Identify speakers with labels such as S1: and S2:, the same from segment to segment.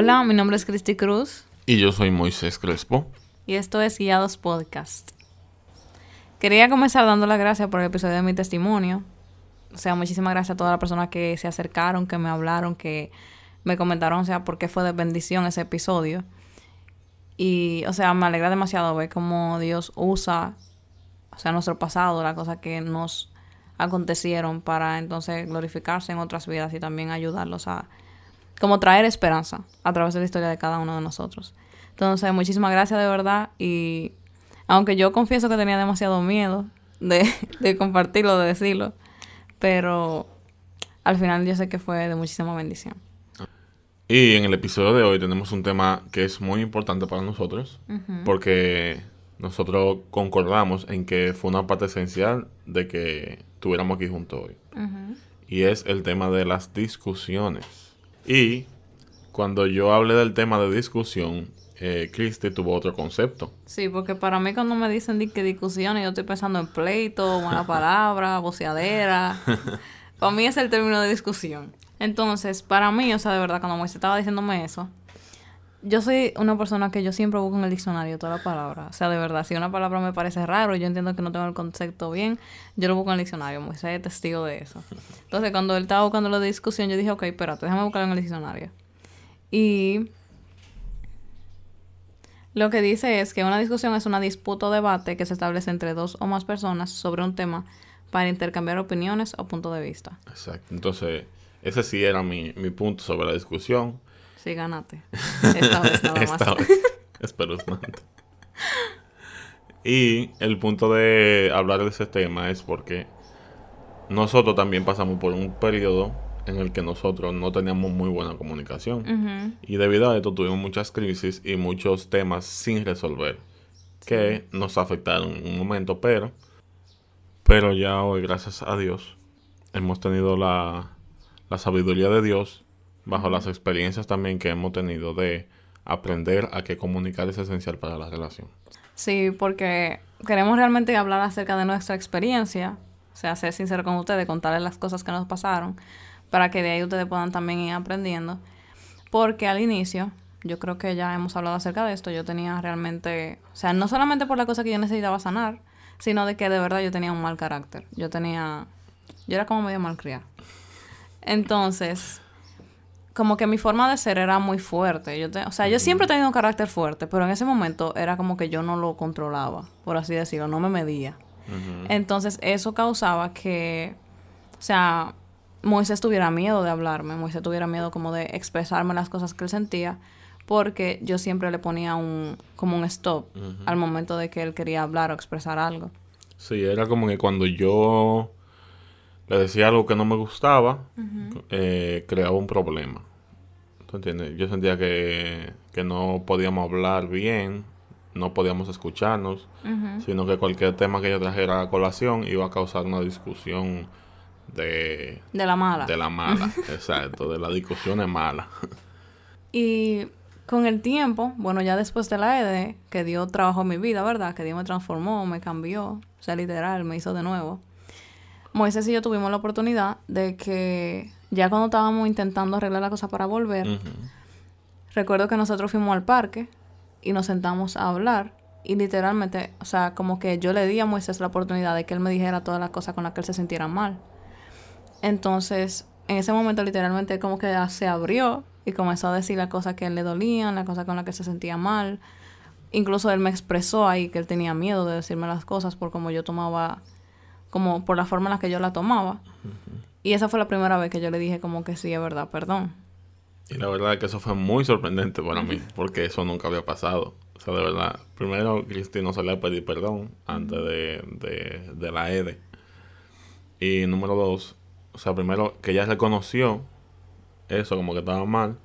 S1: Hola, mi nombre es Cristi Cruz.
S2: Y yo soy Moisés Crespo.
S1: Y esto es Guiados Podcast. Quería comenzar dando las gracias por el episodio de mi testimonio. O sea, muchísimas gracias a todas las personas que se acercaron, que me hablaron, que me comentaron, o sea, por qué fue de bendición ese episodio. Y, o sea, me alegra demasiado ver cómo Dios usa, o sea, nuestro pasado, las cosas que nos acontecieron para entonces glorificarse en otras vidas y también ayudarlos a, como traer esperanza a través de la historia de cada uno de nosotros. Entonces, muchísimas gracias de verdad y aunque yo confieso que tenía demasiado miedo de, de compartirlo, de decirlo, pero al final yo sé que fue de muchísima bendición.
S2: Y en el episodio de hoy tenemos un tema que es muy importante para nosotros, porque nosotros concordamos en que fue una parte esencial de que estuviéramos aquí juntos hoy. Y es el tema de las discusiones. Y cuando yo hablé del tema de discusión, eh, Cristi tuvo otro concepto.
S1: Sí, porque para mí cuando me dicen que discusiones, yo estoy pensando en pleito, mala palabra, boceadera. para mí es el término de discusión. Entonces, para mí, o sea, de verdad, cuando Moisés estaba diciéndome eso, yo soy una persona que yo siempre busco en el diccionario toda la palabra. O sea, de verdad, si una palabra me parece raro y yo entiendo que no tengo el concepto bien, yo lo busco en el diccionario. Moisés es testigo de eso. Entonces, cuando él estaba buscando lo de discusión, yo dije, ok, espérate, déjame buscarlo en el diccionario. Y lo que dice es que una discusión es una disputa o debate que se establece entre dos o más personas sobre un tema para intercambiar opiniones o puntos de vista.
S2: Exacto. Entonces, ese sí era mi, mi punto sobre la discusión.
S1: Sí, gánate. Esta vez nada más.
S2: Esta vez. Espeluznante. Y el punto de hablar de ese tema es porque nosotros también pasamos por un periodo en el que nosotros no teníamos muy buena comunicación. Y debido a esto tuvimos muchas crisis y muchos temas sin resolver que nos afectaron en un momento, pero, pero ya hoy, gracias a Dios, hemos tenido la, la sabiduría de Dios bajo las experiencias también que hemos tenido de aprender a que comunicar es esencial para la relación.
S1: Sí, porque queremos realmente hablar acerca de nuestra experiencia, o sea, ser sincero con ustedes, contarles las cosas que nos pasaron, para que de ahí ustedes puedan también ir aprendiendo. Porque al inicio, yo creo que ya hemos hablado acerca de esto, yo tenía realmente, o sea, no solamente por la cosa que yo necesitaba sanar, sino de que de verdad yo tenía un mal carácter. Yo tenía, yo era como medio malcriada. Entonces, como que mi forma de ser era muy fuerte. Yo o sea, yo siempre he tenido un carácter fuerte, pero en ese momento era como que yo no lo controlaba, por así decirlo, no me medía. Entonces, eso causaba que, o sea, Moisés tuviera miedo de hablarme, Moisés tuviera miedo como de expresarme las cosas que él sentía, porque yo siempre le ponía un, como un stop al momento de que él quería hablar o expresar algo.
S2: Sí, era como que cuando yo le decía algo que no me gustaba, eh, creaba un problema. ¿Tú entiendes? Yo sentía que, que no podíamos hablar bien, no podíamos escucharnos, sino que cualquier tema que yo trajera a colación iba a causar una discusión de...
S1: De la mala.
S2: De la mala, exacto, de la discusión es mala.
S1: Y con el tiempo, bueno, ya después de la ED, que Dios trabajó en mi vida, ¿verdad? Que Dios me transformó, me cambió, o sea, literal, me hizo de nuevo. Moisés y yo tuvimos la oportunidad de que ya cuando estábamos intentando arreglar la cosa para volver, recuerdo que nosotros fuimos al parque y nos sentamos a hablar y literalmente, o sea, como que yo le di a Moisés la oportunidad de que él me dijera todas las cosas con las que él se sintiera mal. Entonces, en ese momento literalmente como que se abrió y comenzó a decir las cosas que a él le dolían, las cosas con las que se sentía mal. Incluso él me expresó ahí que él tenía miedo de decirme las cosas por como yo tomaba, como por la forma en la que yo la tomaba. Y esa fue la primera vez que yo le dije como que sí, es verdad, perdón.
S2: Y la verdad es que eso fue muy sorprendente para mí, porque eso nunca había pasado. O sea, de verdad, primero Cristi no a pedir perdón antes de, de, de la EDE. Y número dos, o sea, primero que ella reconoció eso como que estaba mal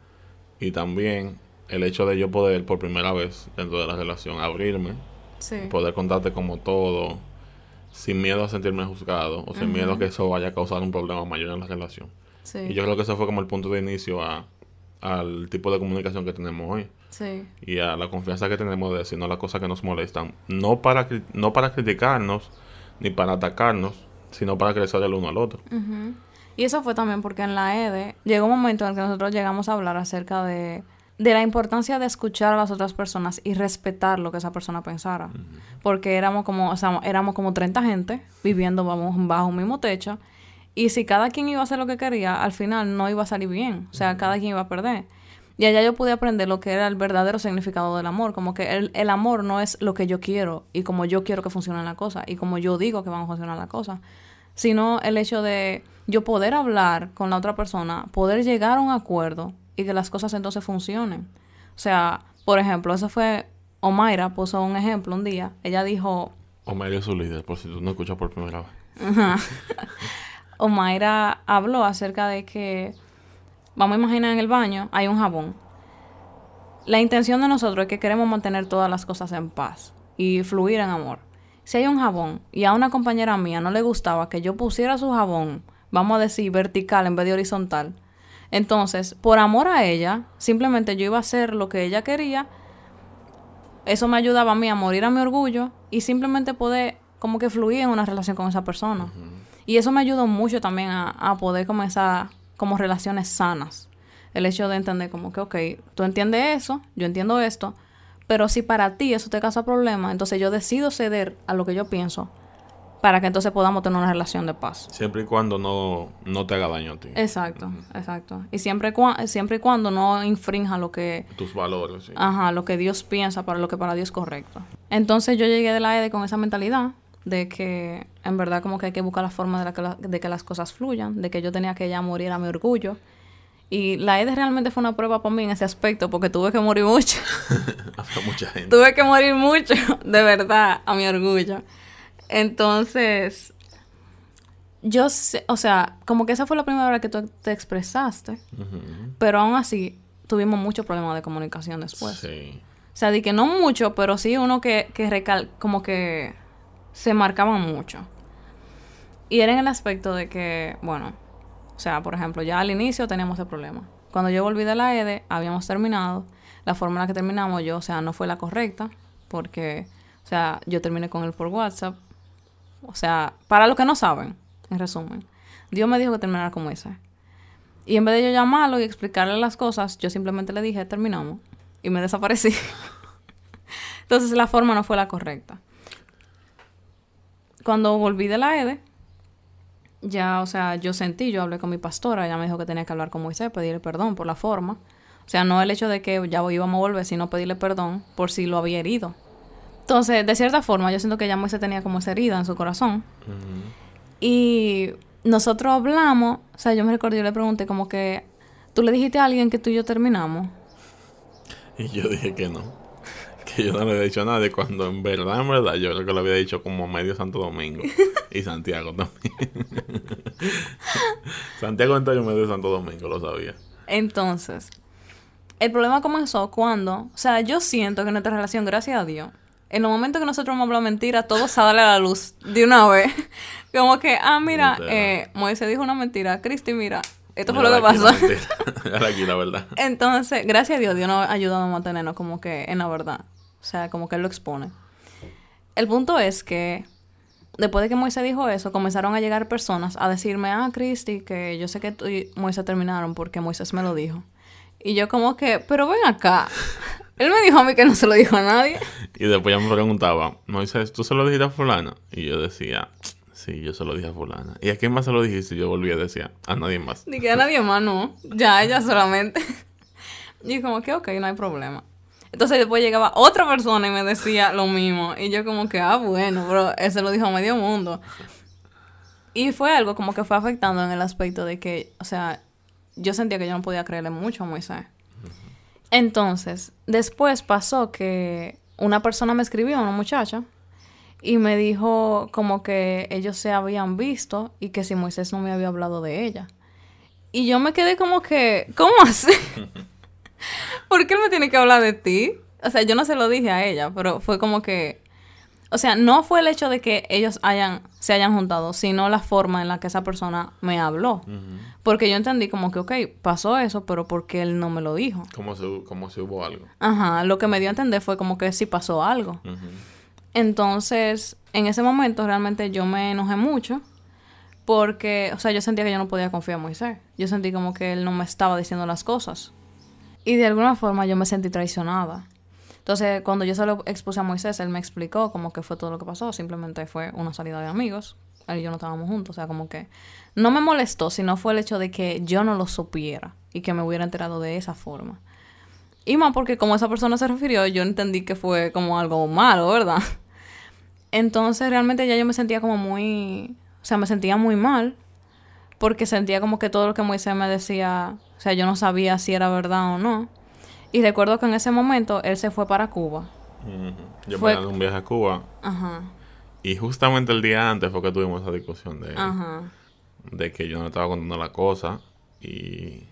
S2: y también el hecho de yo poder por primera vez dentro de la relación abrirme, poder contarte como todo sin miedo a sentirme juzgado o sin miedo a que eso vaya a causar un problema mayor en la relación. Y yo creo que eso fue como el punto de inicio a, al tipo de comunicación que tenemos hoy. Y a la confianza que tenemos de decirnos las cosas que nos molestan. No para, no para criticarnos ni para atacarnos, sino para crecer el uno al otro.
S1: Y eso fue también porque en la EDE llegó un momento en el que nosotros llegamos a hablar acerca de de la importancia de escuchar a las otras personas y respetar lo que esa persona pensara. Porque éramos como, o sea, éramos como 30 gente viviendo vamos, bajo un mismo techo. Y si cada quien iba a hacer lo que quería, al final no iba a salir bien. O sea, cada quien iba a perder. Y allá yo pude aprender lo que era el verdadero significado del amor. Como que el, el amor no es lo que yo quiero y como yo quiero que funcione la cosa y como yo digo que van a funcionar la cosa. Sino el hecho de yo poder hablar con la otra persona, poder llegar a un acuerdo y que las cosas entonces funcionen. O sea, por ejemplo, eso fue Omaira puso un ejemplo un día. Ella dijo...
S2: Omaira es su líder, por si tú no escuchas por primera vez.
S1: Omaira habló acerca de que, vamos a imaginar en el baño, hay un jabón. La intención de nosotros es que queremos mantener todas las cosas en paz y fluir en amor. Si hay un jabón y a una compañera mía no le gustaba que yo pusiera su jabón, vamos a decir vertical en vez de horizontal, entonces, por amor a ella, simplemente yo iba a hacer lo que ella quería. Eso me ayudaba a mí a morir a mi orgullo y simplemente poder como que fluir en una relación con esa persona. Y eso me ayudó mucho también a, poder comenzar como relaciones sanas. El hecho de entender como que, ok, tú entiendes eso, yo entiendo esto, pero si para ti eso te causa problemas, entonces yo decido ceder a lo que yo pienso para que entonces podamos tener una relación de paz.
S2: Siempre y cuando no, no te haga daño a ti.
S1: Exacto, exacto. Y siempre, siempre y cuando no infrinja lo que...
S2: Tus valores, sí.
S1: Ajá, lo que Dios piensa para lo que para Dios es correcto. Entonces yo llegué de la EDE con esa mentalidad de que en verdad como que hay que buscar la forma de, la que, de que las cosas fluyan, de que yo tenía que ya morir a mi orgullo. Y la EDE realmente fue una prueba para mí en ese aspecto porque tuve que morir mucho.
S2: mucha gente.
S1: tuve que morir mucho, de verdad, a mi orgullo. Entonces, yo sé, o sea, como que esa fue la primera vez que tú te expresaste, pero aún así tuvimos muchos problemas de comunicación después. Sí. O sea, di que no mucho, pero sí uno que, que recal como que se marcaban mucho. Y era en el aspecto de que, bueno, o sea, por ejemplo, ya al inicio teníamos ese problema. Cuando yo volví de la EDE, habíamos terminado. La forma en la que terminamos yo, o sea, no fue la correcta, porque, o sea, yo terminé con él por WhatsApp o sea, para los que no saben, en resumen, Dios me dijo que terminara como ese. Y en vez de yo llamarlo y explicarle las cosas, yo simplemente le dije, terminamos. Y me desaparecí. Entonces la forma no fue la correcta. Cuando volví de la EDE, ya, o sea, yo sentí, yo hablé con mi pastora, ella me dijo que tenía que hablar con Moisés, pedirle perdón por la forma. O sea, no el hecho de que ya íbamos a volver, sino pedirle perdón por si lo había herido. Entonces, de cierta forma, yo siento que ya Moisés tenía como esa herida en su corazón. Y nosotros hablamos, o sea, yo me recuerdo, yo le pregunté como que, ¿tú le dijiste a alguien que tú y yo terminamos?
S2: Y yo dije que no. Que yo no le había dicho a nadie, cuando en verdad, en verdad, yo creo que lo había dicho como medio Santo Domingo. y Santiago también. Santiago entonces medio Santo Domingo, lo sabía.
S1: Entonces, el problema comenzó cuando, o sea, yo siento que nuestra relación, gracias a Dios, en los momentos que nosotros hemos hablado mentira, todo sale a la luz de una vez. Como que, ah, mira, eh, Moisés dijo una mentira. Cristi, mira, esto fue lo que pasó.
S2: aquí la verdad.
S1: Entonces, gracias a Dios, Dios nos ha ayudado a mantenernos como que en la verdad. O sea, como que Él lo expone. El punto es que después de que Moisés dijo eso, comenzaron a llegar personas a decirme, ah, Cristi, que yo sé que tú y Moisés terminaron porque Moisés me lo dijo. Y yo como que, pero ven acá. Él me dijo a mí que no se lo dijo a nadie.
S2: Y después ya me preguntaba, Moisés, ¿tú se lo dijiste a fulana? Y yo decía, sí, yo se lo dije a fulana. ¿Y a quién más se lo dijiste? Y yo volví a decir, a nadie más.
S1: Dije, a nadie más, no. Ya, ella solamente. y como que, ok, no hay problema. Entonces después llegaba otra persona y me decía lo mismo. Y yo como que, ah, bueno, pero él se lo dijo a medio mundo. Y fue algo como que fue afectando en el aspecto de que, o sea, yo sentía que yo no podía creerle mucho a Moisés. Entonces, después pasó que una persona me escribió, una muchacha, y me dijo como que ellos se habían visto y que si Moisés no me había hablado de ella. Y yo me quedé como que, ¿cómo así? ¿Por qué él me tiene que hablar de ti? O sea, yo no se lo dije a ella, pero fue como que o sea, no fue el hecho de que ellos hayan, se hayan juntado, sino la forma en la que esa persona me habló. Porque yo entendí como que, ok, pasó eso, pero porque él no me lo dijo.
S2: Como si, como si hubo algo.
S1: Ajá, lo que me dio a entender fue como que sí pasó algo. Entonces, en ese momento realmente yo me enojé mucho porque, o sea, yo sentía que yo no podía confiar en Moisés. Yo sentí como que él no me estaba diciendo las cosas. Y de alguna forma yo me sentí traicionada. Entonces, cuando yo se lo expuse a Moisés, él me explicó como que fue todo lo que pasó. Simplemente fue una salida de amigos. Él y yo no estábamos juntos. O sea, como que no me molestó, sino fue el hecho de que yo no lo supiera y que me hubiera enterado de esa forma. Y más porque como esa persona se refirió, yo entendí que fue como algo malo, ¿verdad? Entonces realmente ya yo me sentía como muy, o sea, me sentía muy mal porque sentía como que todo lo que Moisés me decía, o sea, yo no sabía si era verdad o no. Y recuerdo que en ese momento él se fue para Cuba.
S2: Yo me un viaje a Cuba. Ajá. Y justamente el día antes fue que tuvimos esa discusión de, Ajá. de que yo no estaba contando la cosa y,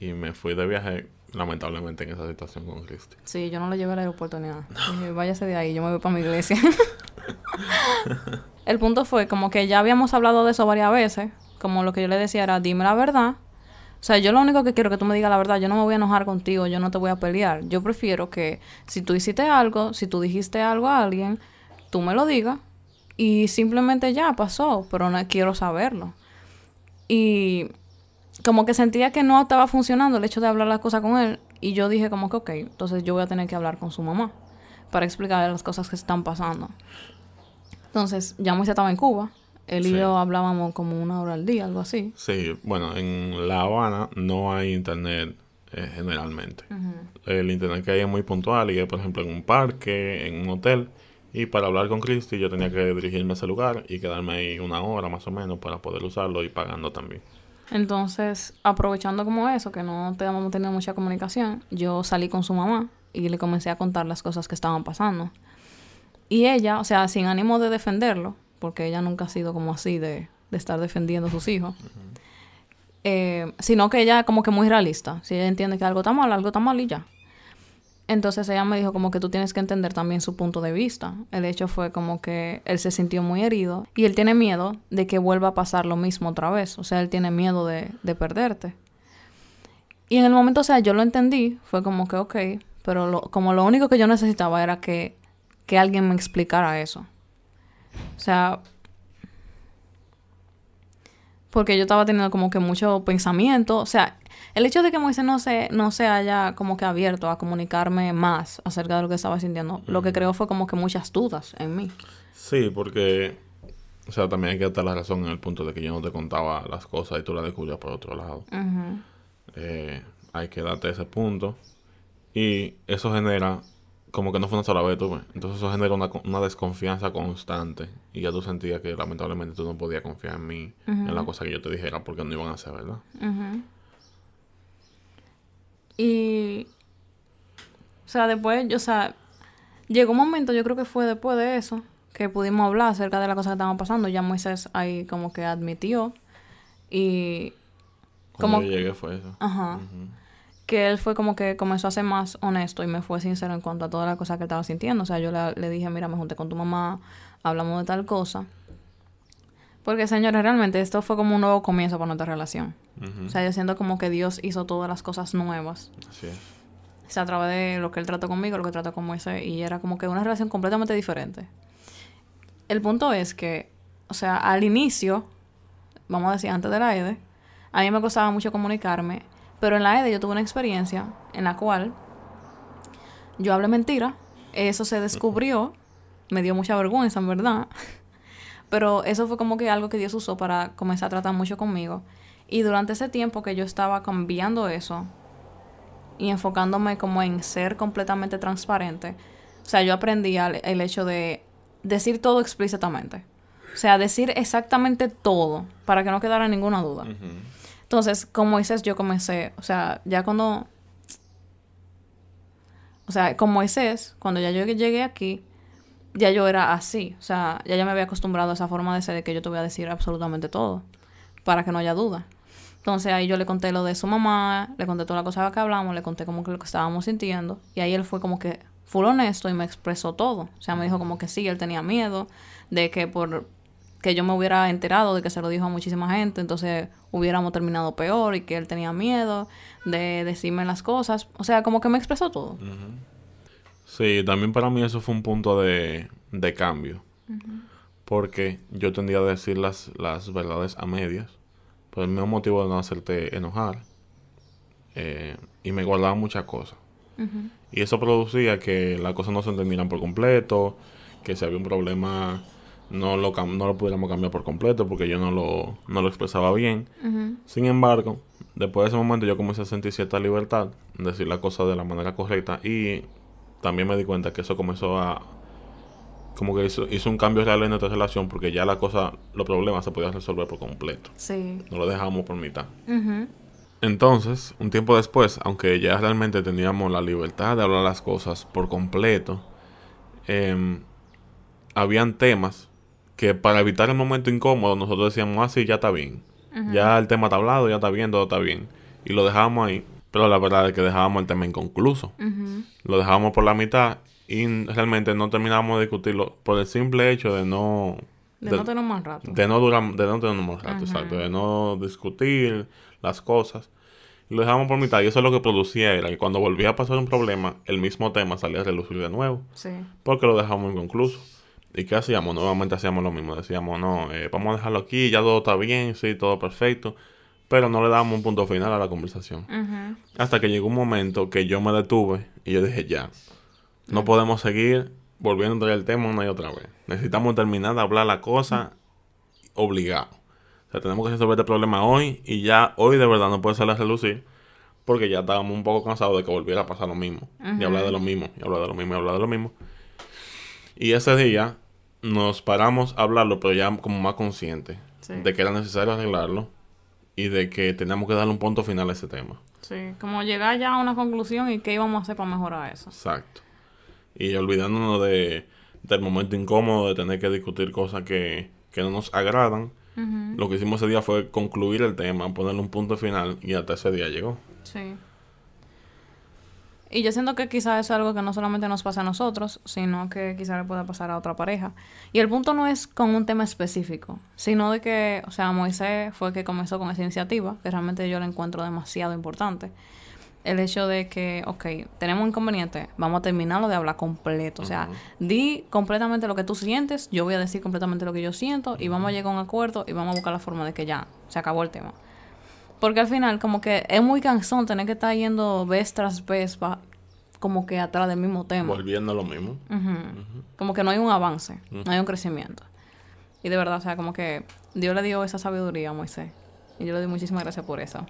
S2: y me fui de viaje lamentablemente en esa situación con Cristi.
S1: Sí, yo no lo llevé al aeropuerto ni nada. Dije, váyase de ahí, yo me voy para mi iglesia. el punto fue como que ya habíamos hablado de eso varias veces. Como lo que yo le decía era, dime la verdad. O sea, yo lo único que quiero que tú me digas la verdad. Yo no me voy a enojar contigo, yo no te voy a pelear. Yo prefiero que si tú hiciste algo, si tú dijiste algo a alguien, tú me lo digas y simplemente ya pasó, pero no quiero saberlo. Y como que sentía que no estaba funcionando el hecho de hablar las cosas con él. Y yo dije como que, ok, entonces yo voy a tener que hablar con su mamá para explicarle las cosas que están pasando. Entonces, ya Moisés estaba en Cuba. Él y yo hablábamos como una hora al día, algo así.
S2: Sí, bueno, en La Habana no hay internet eh, generalmente. El internet que hay es muy puntual y es, por ejemplo, en un parque, en un hotel. Y para hablar con Cristi yo tenía que dirigirme a ese lugar y quedarme ahí una hora más o menos para poder usarlo y pagando también.
S1: Entonces, aprovechando como eso, que no teníamos tenido mucha comunicación, yo salí con su mamá y le comencé a contar las cosas que estaban pasando. Y ella, o sea, sin ánimo de defenderlo, porque ella nunca ha sido como así de, estar defendiendo a sus hijos, eh, sino que ella como que muy realista. Si ella entiende que algo está mal, algo está mal y ya. Entonces ella me dijo como que tú tienes que entender también su punto de vista. El hecho fue como que él se sintió muy herido y él tiene miedo de que vuelva a pasar lo mismo otra vez. O sea, él tiene miedo de, de perderte. Y en el momento, o sea, yo lo entendí, fue como que, ok, pero como lo único que yo necesitaba era que, que alguien me explicara eso. O sea, porque yo estaba teniendo como que mucho pensamiento, o sea, el hecho de que Moisés no se, no se haya como que abierto a comunicarme más acerca de lo que estaba sintiendo, lo que creo fue como que muchas dudas en mí.
S2: Sí, porque, o sea, también hay que dar la razón en el punto de que yo no te contaba las cosas y tú las descubrías por otro lado. Eh, hay que darte ese punto. Y eso genera, como que no fue una sola vez, tú Entonces eso genera una, desconfianza constante. Y ya tú sentías que lamentablemente tú no podías confiar en mí, en la cosa que yo te dijera, porque no iban a hacer, ¿verdad?
S1: Y, o sea, después, yo, o sea, llegó un momento, yo creo que fue después de eso, que pudimos hablar acerca de las cosas que estaban pasando. Ya Moisés ahí como que admitió y...
S2: Cuando como, yo llegué fue eso.
S1: Ajá. Que él fue como que comenzó a ser más honesto y me fue sincero en cuanto a todas las cosas que estaba sintiendo. O sea, yo le, le dije, mira, me junté con tu mamá, hablamos de tal cosa. Porque, señores, realmente esto fue como un nuevo comienzo para nuestra relación. O sea, yo siento como que Dios hizo todas las cosas nuevas. Así es. O sea, a través de lo que Él trató conmigo, lo que trató con Moisés, y era como que una relación completamente diferente. El punto es que, o sea, al inicio, vamos a decir, antes de la EDE, a mí me costaba mucho comunicarme, pero en la EDE yo tuve una experiencia en la cual yo hablé mentira, eso se descubrió, me dio mucha vergüenza, en verdad. Pero eso fue como que algo que Dios usó para comenzar a tratar mucho conmigo. Y durante ese tiempo que yo estaba cambiando eso y enfocándome como en ser completamente transparente, o sea, yo aprendí el, hecho de decir todo explícitamente. O sea, decir exactamente todo para que no quedara ninguna duda. Entonces, con Moisés yo comencé, o sea, ya cuando... O sea, con Moisés, cuando ya yo llegué aquí, ya yo era así. O sea, ya yo me había acostumbrado a esa forma de ser de que yo te voy a decir absolutamente todo. Para que no haya duda. Entonces ahí yo le conté lo de su mamá, le conté toda la cosa que hablamos, le conté como que lo que estábamos sintiendo. Y ahí él fue como que full honesto y me expresó todo. O sea, me dijo como que sí, él tenía miedo de que por que yo me hubiera enterado de que se lo dijo a muchísima gente, entonces hubiéramos terminado peor y que él tenía miedo de decirme las cosas. O sea, como que me expresó todo.
S2: Sí, también para mí eso fue un punto de, de cambio. Porque yo tendía a decir las, las verdades a medias. Por el mismo motivo de no hacerte enojar. eh, y me guardaba muchas cosas. Y eso producía que las cosas no se entendieran por completo, que si había un problema no lo, no lo pudiéramos cambiar por completo porque yo no lo, no lo expresaba bien. Sin embargo, después de ese momento yo comencé a sentir cierta libertad, decir las cosas de la manera correcta y también me di cuenta que eso comenzó a... Como que hizo, hizo un cambio real en nuestra relación porque ya la cosa, los problemas se podían resolver por completo.
S1: Sí.
S2: No lo dejábamos por mitad. Entonces, un tiempo después, aunque ya realmente teníamos la libertad de hablar las cosas por completo, eh, habían temas que para evitar el momento incómodo nosotros decíamos, ah, sí, ya está bien. Ya el tema está hablado, ya está bien, todo está bien. Y lo dejábamos ahí. Pero la verdad es que dejábamos el tema inconcluso. Lo dejábamos por la mitad y realmente no terminábamos de discutirlo por el simple hecho de no...
S1: De, no tener más rato.
S2: De no, durar, de no tener más rato, exacto. De no discutir las cosas. Lo dejamos por mitad y eso es lo que producía era que cuando volvía a pasar un problema, el mismo tema salía a relucir de nuevo.
S1: Sí.
S2: Porque lo dejamos inconcluso. ¿Y qué hacíamos? Nuevamente hacíamos lo mismo. Decíamos, no, eh, vamos a dejarlo aquí, ya todo está bien, sí, todo perfecto. Pero no le dábamos un punto final a la conversación. Hasta que llegó un momento que yo me detuve y yo dije, ya, no podemos seguir volviendo a traer el tema una y otra vez. Necesitamos terminar de hablar la cosa obligado tenemos que resolver este problema hoy y ya hoy de verdad no puede salir a relucir porque ya estábamos un poco cansados de que volviera a pasar lo mismo. Y hablar de lo mismo, y hablar de lo mismo, y hablar de lo mismo. Y ese día nos paramos a hablarlo, pero ya como más conscientes de que era necesario arreglarlo y de que teníamos que darle un punto final a ese tema.
S1: Sí, como llegar ya a una conclusión y qué íbamos a hacer para mejorar eso.
S2: Exacto. Y olvidándonos de, del momento incómodo de tener que discutir cosas que, que no nos agradan lo que hicimos ese día fue concluir el tema, ponerle un punto final y hasta ese día llegó.
S1: Sí. Y yo siento que quizás es algo que no solamente nos pasa a nosotros, sino que quizás le pueda pasar a otra pareja. Y el punto no es con un tema específico, sino de que, o sea, Moisés fue el que comenzó con esa iniciativa, que realmente yo la encuentro demasiado importante el hecho de que, ok, tenemos un inconveniente, vamos a terminarlo de hablar completo. O sea, di completamente lo que tú sientes, yo voy a decir completamente lo que yo siento y vamos a llegar a un acuerdo y vamos a buscar la forma de que ya se acabó el tema. Porque al final, como que es muy cansón tener que estar yendo vez tras vez, como que atrás del mismo tema.
S2: Volviendo a lo mismo.
S1: Como que no hay un avance, no hay un crecimiento. Y de verdad, o sea, como que Dios le dio esa sabiduría a Moisés. Y yo le doy muchísimas gracias por eso.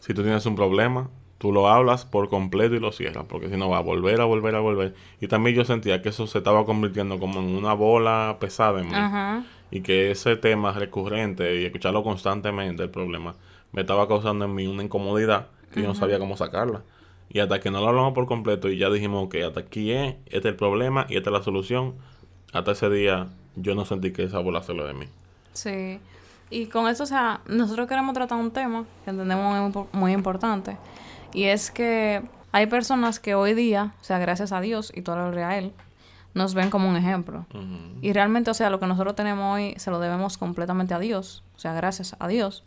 S2: Si tú tienes un problema, tú lo hablas por completo y lo cierras, porque si no va a volver, a volver, a volver. Y también yo sentía que eso se estaba convirtiendo como en una bola pesada en mí. Y que ese tema recurrente y escucharlo constantemente, el problema, me estaba causando en mí una incomodidad que yo no sabía cómo sacarla. Y hasta que no lo hablamos por completo y ya dijimos, que hasta aquí es, este es el problema y esta es la solución, hasta ese día yo no sentí que esa bola se lo de mí.
S1: Sí. Y con eso, o sea, nosotros queremos tratar un tema que entendemos muy, muy importante y es que hay personas que hoy día, o sea, gracias a Dios y todo lo real, nos ven como un ejemplo. Y realmente, o sea, lo que nosotros tenemos hoy se lo debemos completamente a Dios, o sea, gracias a Dios.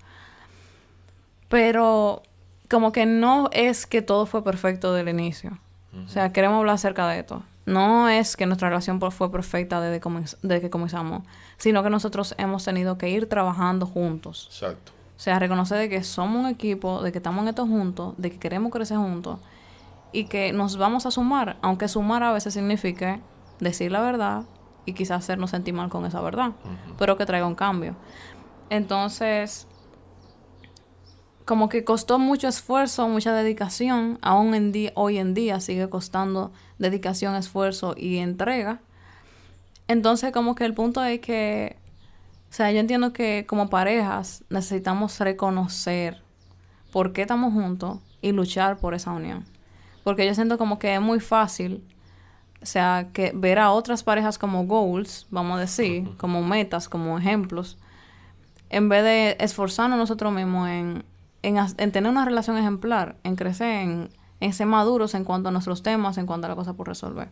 S1: Pero como que no es que todo fue perfecto desde el inicio. O sea, queremos hablar acerca de esto. No es que nuestra relación fue perfecta desde, desde que comenzamos, sino que nosotros hemos tenido que ir trabajando juntos.
S2: Exacto.
S1: O sea, reconocer de que somos un equipo, de que estamos en esto juntos, de que queremos crecer juntos y que nos vamos a sumar, aunque sumar a veces signifique decir la verdad y quizás hacernos sentir mal con esa verdad, pero que traiga un cambio. Entonces, como que costó mucho esfuerzo, mucha dedicación, aún en día, hoy en día sigue costando dedicación, esfuerzo y entrega. Entonces, como que el punto es que o sea, yo entiendo que como parejas necesitamos reconocer por qué estamos juntos y luchar por esa unión. Porque yo siento como que es muy fácil, o sea, que ver a otras parejas como goals, vamos a decir, como metas, como ejemplos, en vez de esforzarnos nosotros mismos en, en, tener una relación ejemplar, en crecer, en, en ser maduros en cuanto a nuestros temas, en cuanto a la cosa por resolver.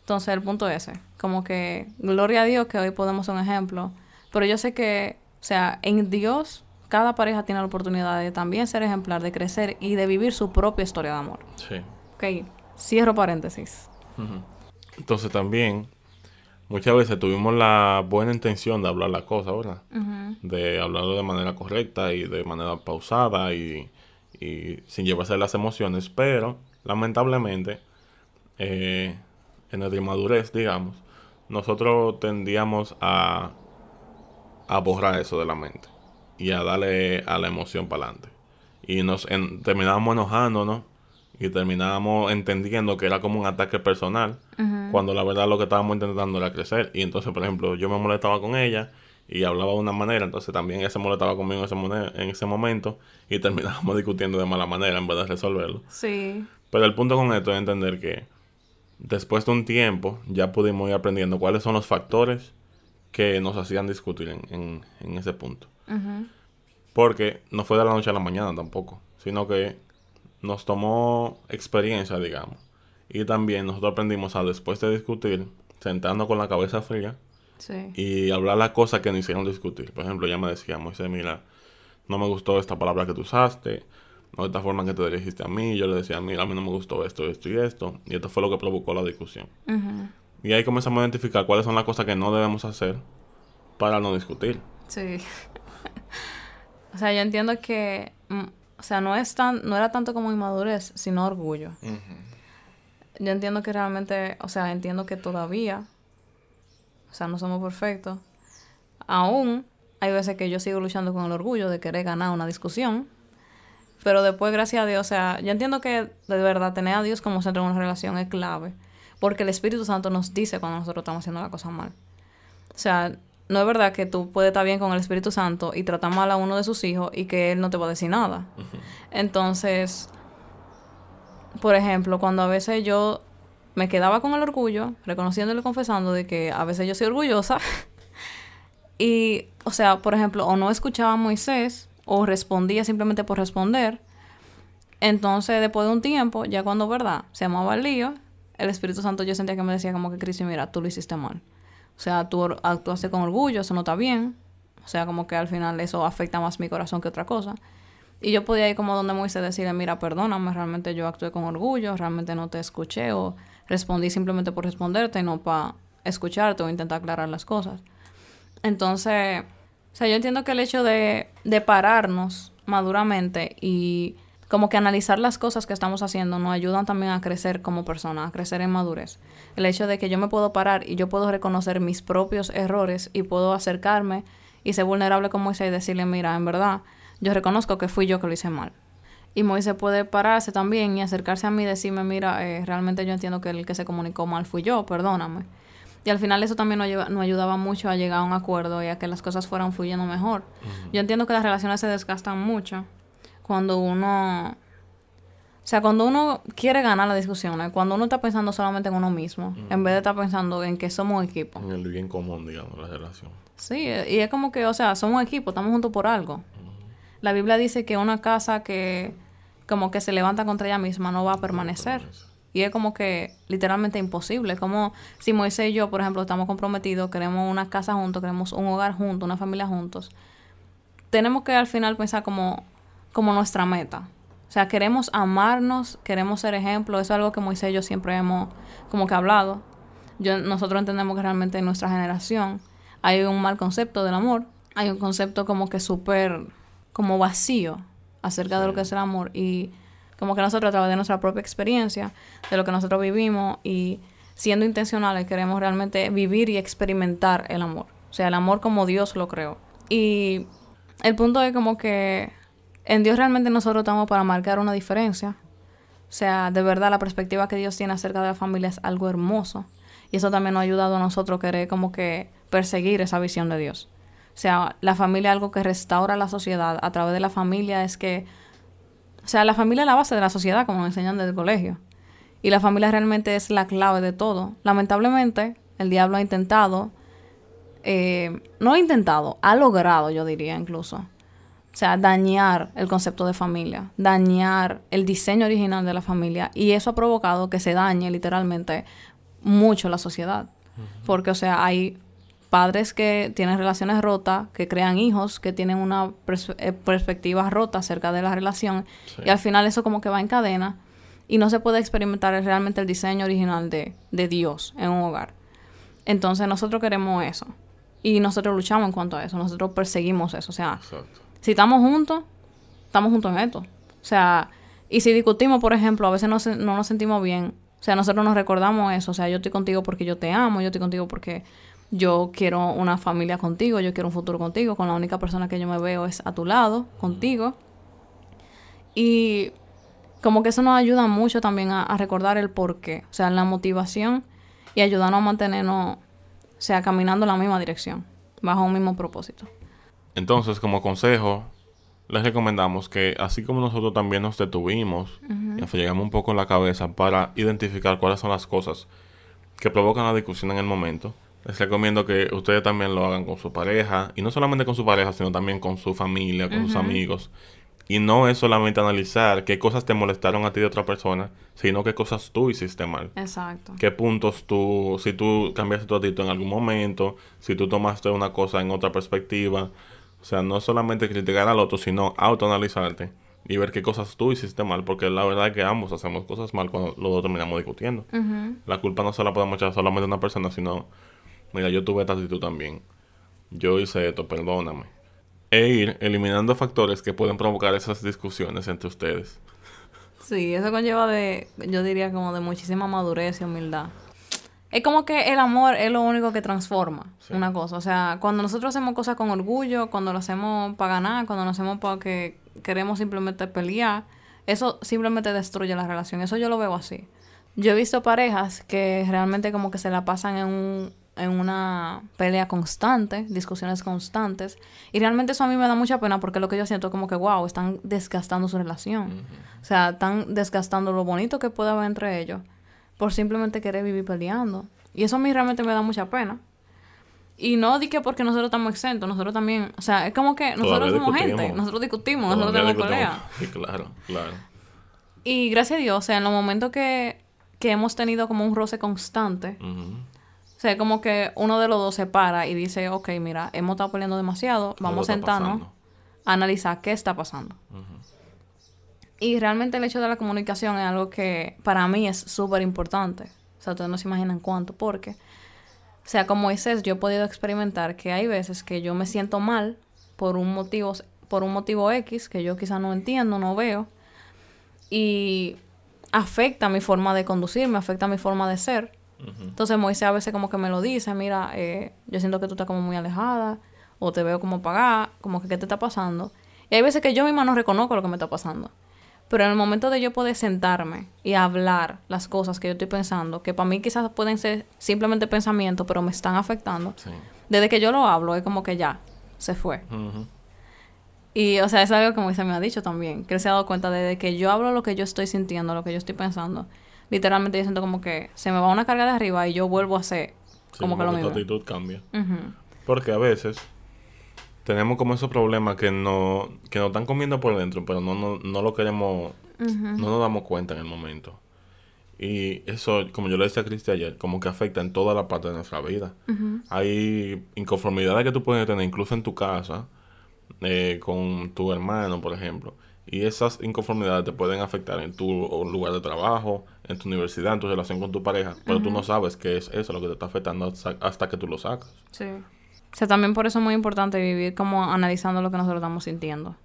S1: Entonces, el punto es ese. Como que, gloria a Dios que hoy podemos ser un ejemplo. Pero yo sé que, o sea, en Dios, cada pareja tiene la oportunidad de también ser ejemplar, de crecer y de vivir su propia historia de amor.
S2: Sí.
S1: Ok, cierro paréntesis.
S2: Entonces, también, muchas veces tuvimos la buena intención de hablar las cosas, ¿verdad? De hablarlo de manera correcta y de manera pausada y, y sin llevarse las emociones, pero lamentablemente eh, en nuestra inmadurez, digamos, nosotros tendíamos a, a borrar eso de la mente y a darle a la emoción para adelante. Y nos terminábamos enojándonos y terminábamos entendiendo que era como un ataque personal, cuando la verdad lo que estábamos intentando era crecer. Y entonces, por ejemplo, yo me molestaba con ella y hablaba de una manera, entonces también ella se molestaba conmigo en ese, en momento y terminábamos discutiendo de mala manera en vez de resolverlo. Sí. Pero el punto con esto es entender que después de un tiempo ya pudimos ir aprendiendo cuáles son los factores que nos hacían discutir en, en, ese punto. Porque no fue de la noche a la mañana tampoco, sino que nos tomó experiencia, digamos. Y también nosotros aprendimos a después de discutir, sentando con la cabeza fría y hablar las cosas que nos hicieron discutir. Por ejemplo, ella me decía, Moisés, mira, no me gustó esta palabra que tú usaste, no de esta forma que te dirigiste a mí. Yo le decía, mira, a mí no me gustó esto, esto y esto. Y esto fue lo que provocó la discusión. Y ahí comenzamos a identificar cuáles son las cosas que no debemos hacer para no discutir. Sí.
S1: o sea, yo entiendo que, mm, o sea, no es tan, no era tanto como inmadurez, sino orgullo. Yo entiendo que realmente, o sea, entiendo que todavía, o sea, no somos perfectos. Aún hay veces que yo sigo luchando con el orgullo de querer ganar una discusión pero después, gracias a Dios, o sea, yo entiendo que de verdad tener a Dios como centro de una relación es clave. Porque el Espíritu Santo nos dice cuando nosotros estamos haciendo la cosa mal. O sea, no es verdad que tú puedes estar bien con el Espíritu Santo y tratar mal a uno de sus hijos y que él no te va a decir nada. Entonces, por ejemplo, cuando a veces yo me quedaba con el orgullo, reconociéndole y confesando de que a veces yo soy orgullosa. y, o sea, por ejemplo, o no escuchaba a Moisés o respondía simplemente por responder. Entonces, después de un tiempo, ya cuando, ¿verdad? Se amaba el lío, el Espíritu Santo yo sentía que me decía como que, Cristo, mira, tú lo hiciste mal. O sea, tú actuaste con orgullo, eso no está bien. O sea, como que al final eso afecta más mi corazón que otra cosa. Y yo podía ir como donde Moisés decirle, mira, perdóname, realmente yo actué con orgullo, realmente no te escuché o respondí simplemente por responderte y no para escucharte o intentar aclarar las cosas. Entonces, o sea, yo entiendo que el hecho de, de pararnos maduramente y como que analizar las cosas que estamos haciendo nos ayudan también a crecer como persona, a crecer en madurez. El hecho de que yo me puedo parar y yo puedo reconocer mis propios errores y puedo acercarme y ser vulnerable con Moisés y decirle, mira, en verdad, yo reconozco que fui yo que lo hice mal. Y Moisés puede pararse también y acercarse a mí y decirme, mira, eh, realmente yo entiendo que el que se comunicó mal fui yo, perdóname. Y al final eso también nos, nos, ayudaba mucho a llegar a un acuerdo y a que las cosas fueran fluyendo mejor. Yo entiendo que las relaciones se desgastan mucho cuando uno... O sea, cuando uno quiere ganar la discusión, ¿eh? cuando uno está pensando solamente en uno mismo, en vez de estar pensando en que somos equipo.
S2: En el bien común, digamos, la relación.
S1: Sí, y es como que, o sea, somos equipo, estamos juntos por algo. La Biblia dice que una casa que como que se levanta contra ella misma no va a permanecer. Y es como que literalmente imposible. Como si Moisés y yo, por ejemplo, estamos comprometidos, queremos una casa juntos, queremos un hogar juntos, una familia juntos. Tenemos que al final pensar como, como nuestra meta. O sea, queremos amarnos, queremos ser ejemplo. Eso es algo que Moisés y yo siempre hemos como que hablado. Yo, nosotros entendemos que realmente en nuestra generación hay un mal concepto del amor. Hay un concepto como que súper, como vacío acerca de lo que es el amor. Y como que nosotros a través de nuestra propia experiencia, de lo que nosotros vivimos y siendo intencionales queremos realmente vivir y experimentar el amor. O sea, el amor como Dios lo creó. Y el punto es como que en Dios realmente nosotros estamos para marcar una diferencia. O sea, de verdad la perspectiva que Dios tiene acerca de la familia es algo hermoso. Y eso también nos ha ayudado a nosotros querer como que perseguir esa visión de Dios. O sea, la familia es algo que restaura la sociedad. A través de la familia es que o sea, la familia es la base de la sociedad, como nos enseñan desde el colegio. Y la familia realmente es la clave de todo. Lamentablemente, el diablo ha intentado, eh, no ha intentado, ha logrado, yo diría incluso, o sea, dañar el concepto de familia, dañar el diseño original de la familia. Y eso ha provocado que se dañe literalmente mucho la sociedad. Porque, o sea, hay padres que tienen relaciones rotas, que crean hijos, que tienen una eh, perspectiva rota acerca de la relación, y al final eso como que va en cadena y no se puede experimentar realmente el diseño original de, de Dios en un hogar. Entonces nosotros queremos eso y nosotros luchamos en cuanto a eso, nosotros perseguimos eso, o sea, si estamos juntos, estamos juntos en esto. O sea, y si discutimos, por ejemplo, a veces no, no nos sentimos bien. O sea, nosotros nos recordamos eso. O sea, yo estoy contigo porque yo te amo, yo estoy contigo porque yo quiero una familia contigo, yo quiero un futuro contigo, con la única persona que yo me veo es a tu lado, contigo. Y como que eso nos ayuda mucho también a, a recordar el porqué, o sea, la motivación y ayudarnos a mantenernos, o sea, caminando en la misma dirección, bajo un mismo propósito.
S2: Entonces, como consejo, les recomendamos que así como nosotros también nos detuvimos y llegamos un poco en la cabeza para identificar cuáles son las cosas que provocan la discusión en el momento, les recomiendo que ustedes también lo hagan con su pareja, y no solamente con su pareja, sino también con su familia, con sus amigos. Y no es solamente analizar qué cosas te molestaron a ti de otra persona, sino qué cosas tú hiciste mal.
S1: Exacto.
S2: Qué puntos tú, si tú cambiaste tu actitud en algún momento, si tú tomaste una cosa en otra perspectiva. O sea, no solamente criticar al otro, sino autoanalizarte y ver qué cosas tú hiciste mal, porque la verdad es que ambos hacemos cosas mal cuando los dos terminamos discutiendo. La culpa no se la podemos echar solamente a una persona, sino mira, yo tuve esta actitud también, yo hice esto, perdóname. E ir eliminando factores que pueden provocar esas discusiones entre ustedes.
S1: Sí, eso conlleva de, yo diría como de muchísima madurez y humildad. Es como que el amor es lo único que transforma una cosa. O sea, cuando nosotros hacemos cosas con orgullo, cuando lo hacemos para ganar, cuando lo hacemos porque queremos simplemente pelear, eso simplemente destruye la relación. Eso yo lo veo así. Yo he visto parejas que realmente como que se la pasan en un, en una pelea constante, discusiones constantes. Y realmente eso a mí me da mucha pena porque lo que yo siento es como que, wow, están desgastando su relación. O sea, están desgastando lo bonito que puede haber entre ellos por simplemente querer vivir peleando. Y eso a mí realmente me da mucha pena. Y no di que porque nosotros estamos exentos, nosotros también, o sea, es como que nosotros somos gente, nosotros discutimos, nosotros tenemos.
S2: Sí, claro, claro.
S1: Y gracias a Dios, o sea, en los momentos que, que hemos tenido como un roce constante, o sea, como que uno de los dos se para y dice, ok, mira, hemos estado peleando demasiado, vamos a sentarnos a analizar qué está pasando. Y realmente el hecho de la comunicación es algo que para mí es súper importante. O sea, ustedes no se imaginan cuánto, porque, o sea, como Moisés, yo he podido experimentar que hay veces que yo me siento mal por un motivo, por un motivo X que yo quizá no entiendo, no veo, y afecta mi forma de conducirme, afecta mi forma de ser. Entonces Moisés a veces como que me lo dice, mira, eh, yo siento que tú estás como muy alejada, o te veo como apagada, como que qué te está pasando. Y hay veces que yo misma no reconozco lo que me está pasando. Pero en el momento de yo poder sentarme y hablar las cosas que yo estoy pensando, que para mí quizás pueden ser simplemente pensamientos, pero me están afectando, desde que yo lo hablo es como que ya, se fue. Y, o sea, es algo que Moisés me ha dicho también, que él se ha dado cuenta desde que yo hablo lo que yo estoy sintiendo, lo que yo estoy pensando, literalmente yo siento como que se me va una carga de arriba y yo vuelvo a hacer como, que lo mismo.
S2: Tu actitud cambia. Porque a veces tenemos como esos problemas que, no, que nos están comiendo por dentro, pero no, no, no lo queremos, no nos damos cuenta en el momento. Y eso, como yo le decía a Cristi ayer, como que afecta en toda la parte de nuestra vida. Hay inconformidades que tú puedes tener incluso en tu casa, eh, con tu hermano, por ejemplo. Y esas inconformidades te pueden afectar en tu lugar de trabajo, en tu universidad, en tu relación con tu pareja, pero tú no sabes qué es eso lo que te está afectando hasta, que tú lo sacas.
S1: Sí. O sea, también por eso es muy importante vivir como analizando lo que nosotros estamos sintiendo.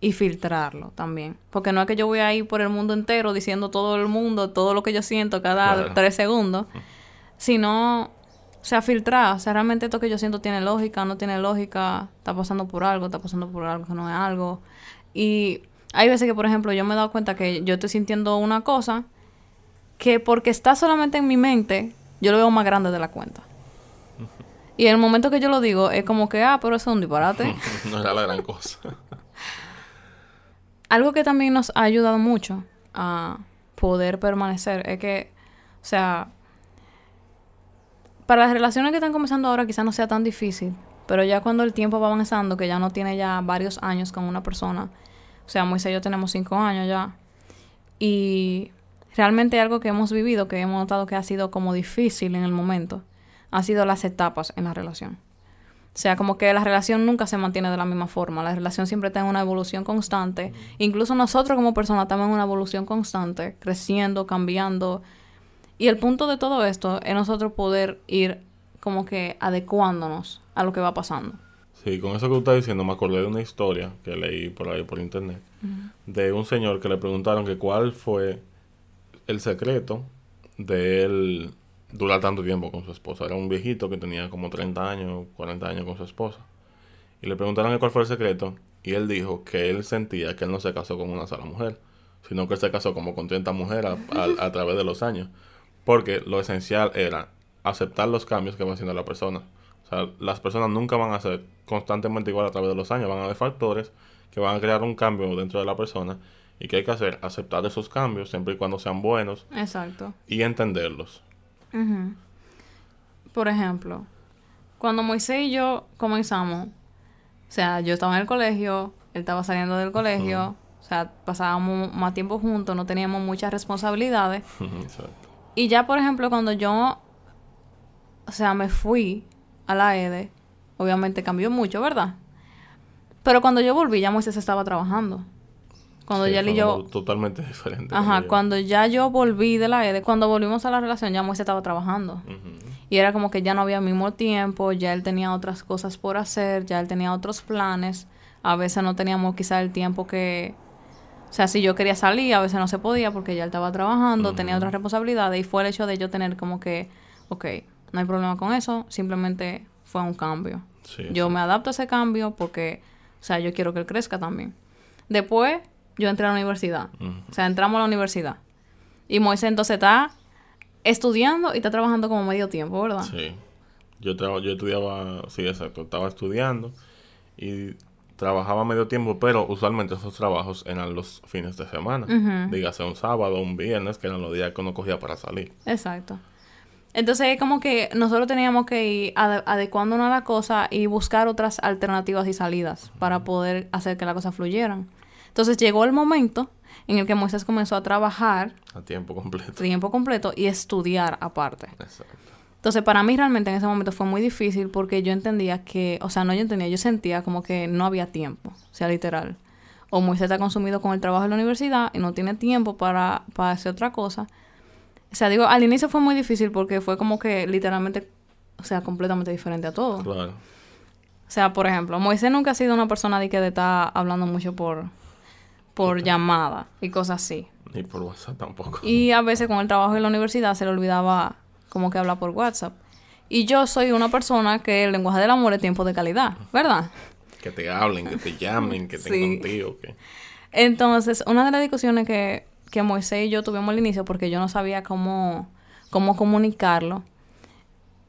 S1: Y filtrarlo también. Porque no es que yo voy a ir por el mundo entero diciendo todo el mundo, todo lo que yo siento cada tres segundos. Sino, o sea, filtrar. O sea, realmente esto que yo siento tiene lógica, no tiene lógica. Está pasando por algo, está pasando por algo que no es algo. Y hay veces que, por ejemplo, yo me he dado cuenta que yo estoy sintiendo una cosa que porque está solamente en mi mente, yo lo veo más grande de la cuenta. Y en el momento que yo lo digo, es como que, ah, pero eso es un disparate.
S2: no era la gran cosa.
S1: Algo que también nos ha ayudado mucho a poder permanecer es que, o sea, para las relaciones que están comenzando ahora quizás no sea tan difícil, pero ya cuando el tiempo va avanzando, que ya no tiene ya varios años con una persona, o sea, Moisés y yo tenemos cinco años ya. Y realmente algo que hemos vivido, que hemos notado que ha sido como difícil en el momento, ha sido las etapas en la relación. O sea, como que la relación nunca se mantiene de la misma forma. La relación siempre está en una evolución constante. Incluso nosotros como personas estamos en una evolución constante, creciendo, cambiando. Y el punto de todo esto es nosotros poder ir como que adecuándonos a lo que va pasando.
S2: Sí, con eso que usted está diciendo, me acordé de una historia que leí por ahí por internet de un señor que le preguntaron que cuál fue el secreto de él durar tanto tiempo con su esposa. Era un viejito que tenía como 30 años, 40 años con su esposa. Y le preguntaron cuál fue el secreto y él dijo que él sentía que él no se casó con una sola mujer, sino que él se casó como con 30 mujeres a, a través de los años. Porque lo esencial era aceptar los cambios que va haciendo la persona las personas nunca van a ser constantemente igual a través de los años. Van a haber factores que van a crear un cambio dentro de la persona y que hay que hacer, aceptar esos cambios siempre y cuando sean buenos.
S1: Exacto.
S2: Y entenderlos.
S1: Por ejemplo, cuando Moisés y yo comenzamos, o sea, yo estaba en el colegio, él estaba saliendo del colegio, o sea, pasábamos más tiempo juntos, no teníamos muchas responsabilidades. Exacto. Y ya, por ejemplo, cuando yo, o sea, me fui, a la EDE, obviamente cambió mucho, ¿verdad? Pero cuando yo volví, ya Moisés estaba trabajando. Cuando ya él y yo...
S2: Totalmente diferente.
S1: Ajá, cuando ya yo volví de la EDE, cuando volvimos a la relación, ya Moisés estaba trabajando. Y era como que ya no había mismo tiempo, ya él tenía otras cosas por hacer, ya él tenía otros planes. A veces no teníamos quizá el tiempo que... O sea, si yo quería salir, a veces no se podía porque ya él estaba trabajando, tenía otras responsabilidades. Y fue el hecho de yo tener como que, ok, no hay problema con eso, simplemente fue un cambio. yo me adapto a ese cambio porque, o sea, yo quiero que él crezca también. Después, yo entré a la universidad. O sea, entramos a la universidad. Y Moisés entonces está estudiando y está trabajando como medio tiempo, ¿verdad?
S2: Sí. Yo, yo estudiaba, sí, exacto, estaba estudiando y trabajaba medio tiempo, pero usualmente esos trabajos eran los fines de semana. Dígase un sábado, un viernes, que eran los días que uno cogía para salir.
S1: Exacto. Entonces es como que nosotros teníamos que ir adecuándonos a la cosa y buscar otras alternativas y salidas para poder hacer que la cosa fluyeran. Entonces llegó el momento en el que Moisés comenzó a trabajar
S2: a tiempo completo.
S1: Tiempo completo y estudiar aparte. Exacto. Entonces para mí realmente en ese momento fue muy difícil porque yo entendía que, o sea, no yo entendía, yo sentía como que no había tiempo, o sea, literal. O Moisés está consumido con el trabajo de la universidad y no tiene tiempo para, para hacer otra cosa. O sea, digo, al inicio fue muy difícil porque fue como que literalmente, o sea, completamente diferente a todo. Claro. O sea, por ejemplo, Moisés nunca ha sido una persona de que de estar hablando mucho por, por llamada y cosas así.
S2: Ni por WhatsApp tampoco.
S1: Y a veces con el trabajo en la universidad se le olvidaba como que hablar por WhatsApp. Y yo soy una persona que el lenguaje del amor es tiempo de calidad, ¿verdad?
S2: Que te hablen, que te llamen, que estén contigo. Que...
S1: Entonces, una de las discusiones que que Moisés y yo tuvimos al inicio porque yo no sabía cómo, cómo comunicarlo.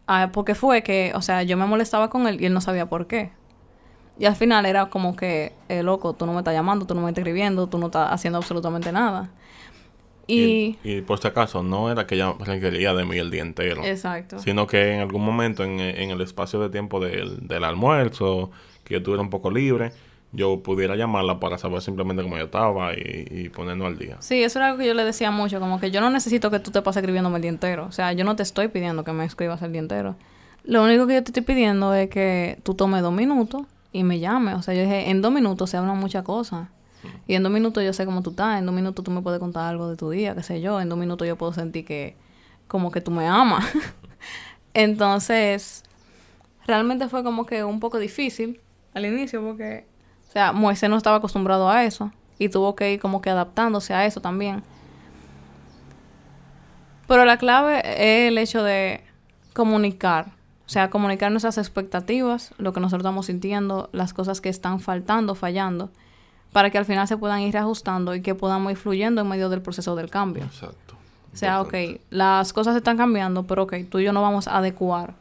S1: Ah, porque fue que, o sea, yo me molestaba con él y él no sabía por qué. Y al final era como que, eh, loco, tú no me estás llamando, tú no me estás escribiendo, tú no estás haciendo absolutamente nada.
S2: Y, y, por si acaso, no era que ella requería de mí el día entero.
S1: Exacto.
S2: Sino que en algún momento en, en el espacio de tiempo del, del almuerzo, que yo estuviera un poco libre, yo pudiera llamarla para saber simplemente cómo yo estaba y, y ponernos al día.
S1: Sí, eso era algo que yo le decía mucho, como que yo no necesito que tú te pases escribiéndome el día entero. O sea, yo no te estoy pidiendo que me escribas el día entero. Lo único que yo te estoy pidiendo es que tú tomes dos minutos y me llames. O sea, yo dije, en dos minutos se hablan muchas cosas. Y en dos minutos yo sé cómo tú estás, en dos minutos tú me puedes contar algo de tu día, qué sé yo, en dos minutos yo puedo sentir que como que tú me amas. Entonces, realmente fue como que un poco difícil al inicio porque o sea, Moisés no estaba acostumbrado a eso y tuvo que ir como que adaptándose a eso también. Pero la clave es el hecho de comunicar. O sea, comunicar nuestras expectativas, lo que nosotros estamos sintiendo, las cosas que están faltando, fallando, para que al final se puedan ir reajustando y que podamos ir fluyendo en medio del proceso del cambio. Exacto. O sea, ok, las cosas están cambiando, pero ok, tú y yo no vamos a adecuar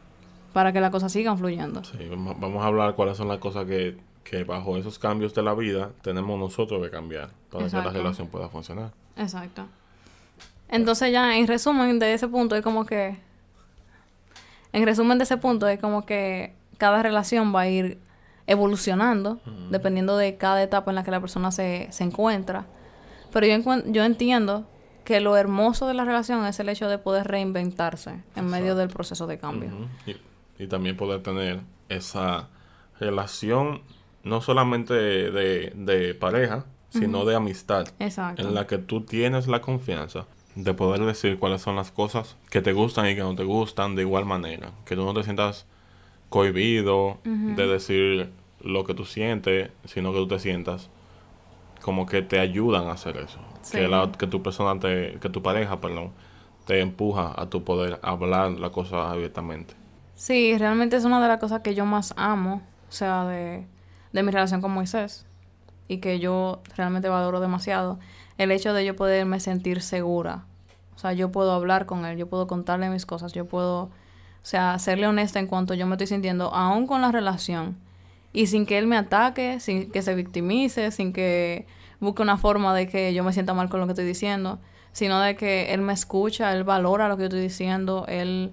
S1: para que las cosas sigan fluyendo.
S2: Sí, vamos a hablar cuáles son las cosas que que bajo esos cambios de la vida tenemos nosotros que cambiar para que la relación pueda funcionar.
S1: Exacto. Entonces ya en resumen de ese punto es como que en resumen de ese punto es como que cada relación va a ir evolucionando dependiendo de cada etapa en la que la persona se, se encuentra. Pero yo, yo entiendo que lo hermoso de la relación es el hecho de poder reinventarse en medio del proceso de cambio.
S2: y, y, también poder tener esa relación no solamente de, pareja, sino de amistad. Exacto. En la que tú tienes la confianza de poder decir cuáles son las cosas que te gustan y que no te gustan de igual manera. Que tú no te sientas cohibido de decir lo que tú sientes, sino que tú te sientas como que te ayudan a hacer eso. Que, la, que tu persona, te, que tu pareja, perdón, te empuja a tu poder hablar la cosa abiertamente.
S1: Sí, realmente es una de las cosas que yo más amo, o sea, de, de mi relación con Moisés y que yo realmente valoro demasiado, el hecho de yo poderme sentir segura. O sea, yo puedo hablar con él, yo puedo contarle mis cosas, yo puedo, o sea, serle honesta en cuanto yo me estoy sintiendo, aún con la relación, y sin que él me ataque, sin que se victimice, sin que busque una forma de que yo me sienta mal con lo que estoy diciendo, sino de que él me escucha, él valora lo que yo estoy diciendo, él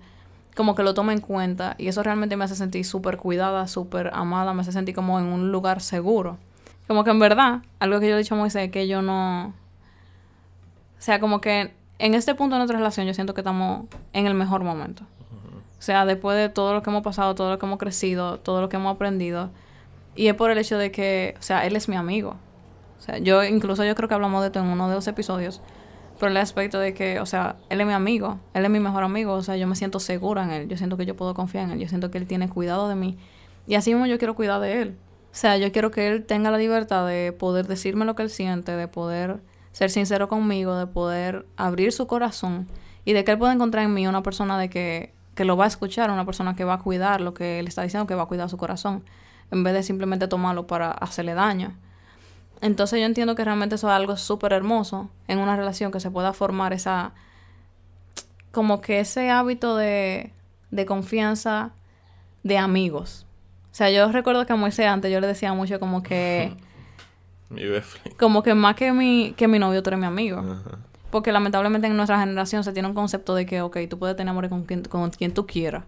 S1: como que lo toma en cuenta y eso realmente me hace sentir súper cuidada, súper amada, me hace sentir como en un lugar seguro. Como que en verdad, algo que yo he dicho a Moisés es que yo no... O sea, como que en este punto de nuestra relación yo siento que estamos en el mejor momento. O sea, después de todo lo que hemos pasado, todo lo que hemos crecido, todo lo que hemos aprendido, y es por el hecho de que, o sea, él es mi amigo. O sea, yo incluso yo creo que hablamos de esto en uno de los episodios. Por el aspecto de que, o sea, él es mi amigo, él es mi mejor amigo, o sea, yo me siento segura en él, yo siento que yo puedo confiar en él, yo siento que él tiene cuidado de mí. Y así mismo yo quiero cuidar de él. O sea, yo quiero que él tenga la libertad de poder decirme lo que él siente, de poder ser sincero conmigo, de poder abrir su corazón y de que él pueda encontrar en mí una persona de que, que lo va a escuchar, una persona que va a cuidar lo que él está diciendo, que va a cuidar su corazón en vez de simplemente tomarlo para hacerle daño. Entonces yo entiendo que realmente eso es algo súper hermoso en una relación que se pueda formar esa, como que ese hábito de, de confianza de amigos. O sea, yo recuerdo que a Moisés antes yo le decía mucho como que... mi como que más que mi, que mi novio, tú eres mi amigo. Porque lamentablemente en nuestra generación se tiene un concepto de que, ok, tú puedes tener amor con quien, con quien tú quieras.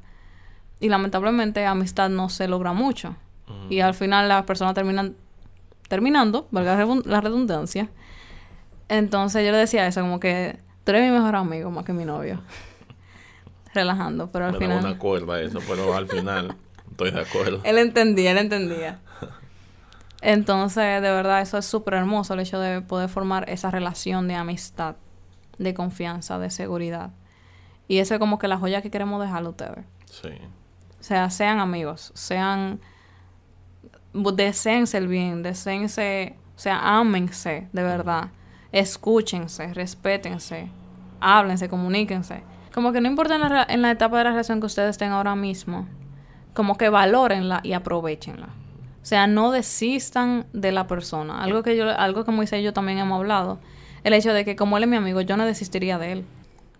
S1: Y lamentablemente amistad no se logra mucho. Y al final las personas terminan terminando, valga la redundancia. Entonces yo le decía eso, como que tú eres mi mejor amigo más que mi novio. Relajando, pero al final...
S2: una cuerda eso, pero al final estoy de acuerdo.
S1: él entendía, él entendía. Entonces, de verdad, eso es súper hermoso, el hecho de poder formar esa relación de amistad, de confianza, de seguridad. Y eso es como que la joya que queremos dejarle a ustedes. Sí. O sea, sean amigos, sean deseense el bien, deseense, o sea, ámense de verdad, escúchense, respétense, háblense, comuníquense. Como que no importa en la, en la etapa de la relación que ustedes estén ahora mismo, como que valórenla y aprovechenla. O sea, no desistan de la persona. Algo que yo, algo que Moisés y yo también hemos hablado, el hecho de que como él es mi amigo, yo no desistiría de él.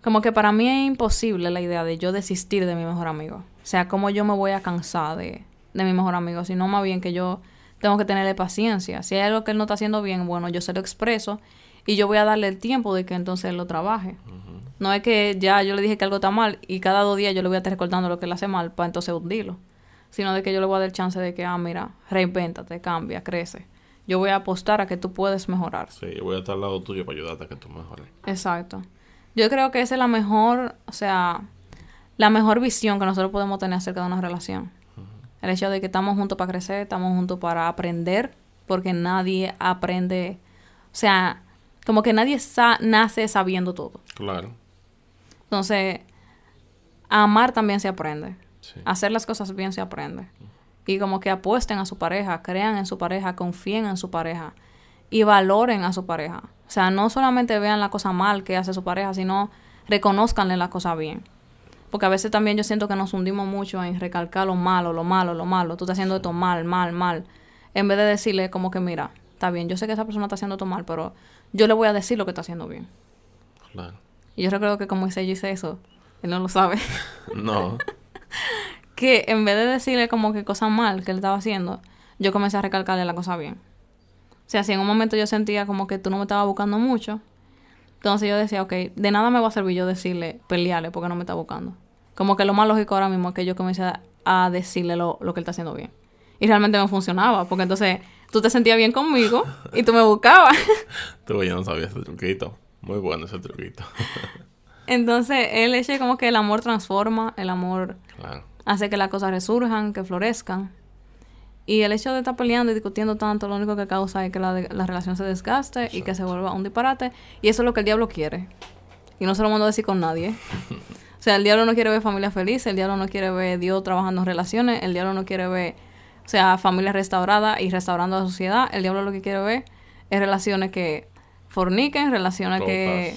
S1: Como que para mí es imposible la idea de yo desistir de mi mejor amigo. O sea, como yo me voy a cansar de, de mi mejor amigo, sino más bien que yo tengo que tenerle paciencia. Si hay algo que él no está haciendo bien, bueno, yo se lo expreso y yo voy a darle el tiempo de que entonces él lo trabaje. No es que ya yo le dije que algo está mal y cada dos días yo le voy a estar recordando lo que él hace mal para entonces hundirlo. Sino de que yo le voy a dar chance de que, ah, mira, reinvéntate, cambia, crece. Yo voy a apostar a que tú puedes mejorar.
S2: Sí, yo voy a estar al lado tuyo para ayudarte a que tú mejores.
S1: Exacto. Yo creo que esa es la mejor, o sea, la mejor visión que nosotros podemos tener acerca de una relación. El hecho de que estamos juntos para crecer, estamos juntos para aprender, porque nadie aprende, o sea, como que nadie nace sabiendo todo. Claro. Entonces, amar también se aprende. Hacer las cosas bien se aprende. Y como que apuesten a su pareja, crean en su pareja, confíen en su pareja y valoren a su pareja. O sea, no solamente vean la cosa mal que hace su pareja, sino reconozcanle la cosa bien. Porque a veces también yo siento que nos hundimos mucho en recalcar lo malo, lo malo, lo malo. Tú estás haciendo esto mal, mal, mal. En vez de decirle como que, mira, está bien, yo sé que esa persona está haciendo esto mal, pero yo le voy a decir lo que está haciendo bien. Claro. Y yo recuerdo que como dice yo hice eso, él no lo sabe. no. que en vez de decirle como que cosa mal que él estaba haciendo, yo comencé a recalcarle la cosa bien. O sea, si en un momento yo sentía como que tú no me estabas buscando mucho, entonces yo decía, ok, de nada me va a servir yo decirle, pelearle porque no me está buscando. Como que lo más lógico ahora mismo es que yo comencé a, decirle lo, que él está haciendo bien. Y realmente me funcionaba, porque entonces tú te sentías bien conmigo y tú me buscabas.
S2: tú yo no sabía ese truquito. Muy bueno ese truquito.
S1: entonces, el hecho como que el amor transforma, el amor hace que las cosas resurjan, que florezcan. Y el hecho de estar peleando y discutiendo tanto, lo único que causa es que la, la relación se desgaste y que se vuelva un disparate. Y eso es lo que el diablo quiere. Y no se lo mando a decir con nadie. O sea, el diablo no quiere ver familia feliz, el diablo no quiere ver Dios trabajando en relaciones, el diablo no quiere ver, o sea, familia restaurada y restaurando la sociedad. El diablo lo que quiere ver es relaciones que forniquen, relaciones que...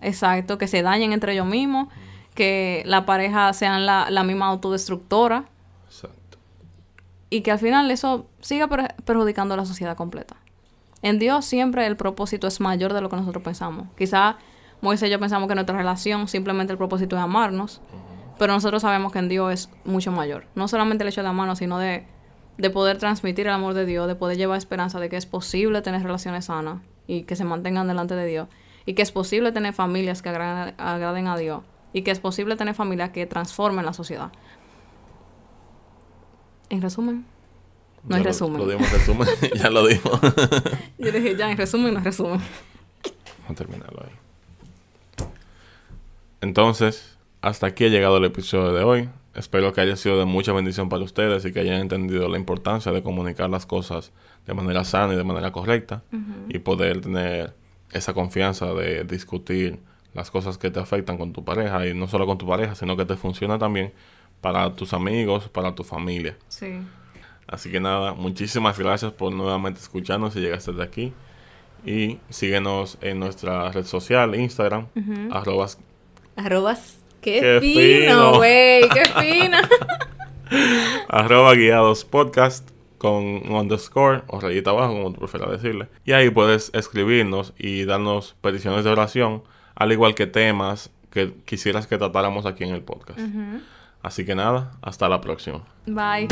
S1: Exacto, que se dañen entre ellos mismos, que la pareja sean la, la misma autodestructora. Exacto. Y que al final eso siga perjudicando a la sociedad completa. En Dios siempre el propósito es mayor de lo que nosotros pensamos. Quizá Moisés y yo pensamos que nuestra relación simplemente el propósito es amarnos, pero nosotros sabemos que en Dios es mucho mayor. No solamente el hecho de amarnos, sino de, de poder transmitir el amor de Dios, de poder llevar esperanza de que es posible tener relaciones sanas y que se mantengan delante de Dios, y que es posible tener familias que agraden, a Dios, y que es posible tener familias que transformen la sociedad. En resumen, no hay resumen.
S2: Lo, dimos resumen, ya lo dimos.
S1: Yo dije, ya, en resumen, no hay resumen.
S2: Vamos a terminarlo ahí. Entonces, hasta aquí ha llegado el episodio de hoy. Espero que haya sido de mucha bendición para ustedes y que hayan entendido la importancia de comunicar las cosas de manera sana y de manera correcta y poder tener esa confianza de discutir las cosas que te afectan con tu pareja y no solo con tu pareja, sino que te funciona también para tus amigos, para tu familia. Sí. Así que nada, muchísimas gracias por nuevamente escucharnos y llegaste de aquí. Y síguenos en nuestra red social, Instagram, arrobas
S1: Arrobas. Qué, fino, güey. Qué fino.
S2: Arroba guiados podcast con un underscore o rayita abajo, como tú prefieras decirle. Y ahí puedes escribirnos y darnos peticiones de oración, al igual que temas que quisieras que tratáramos aquí en el podcast. Así que nada, hasta la próxima.
S1: Bye.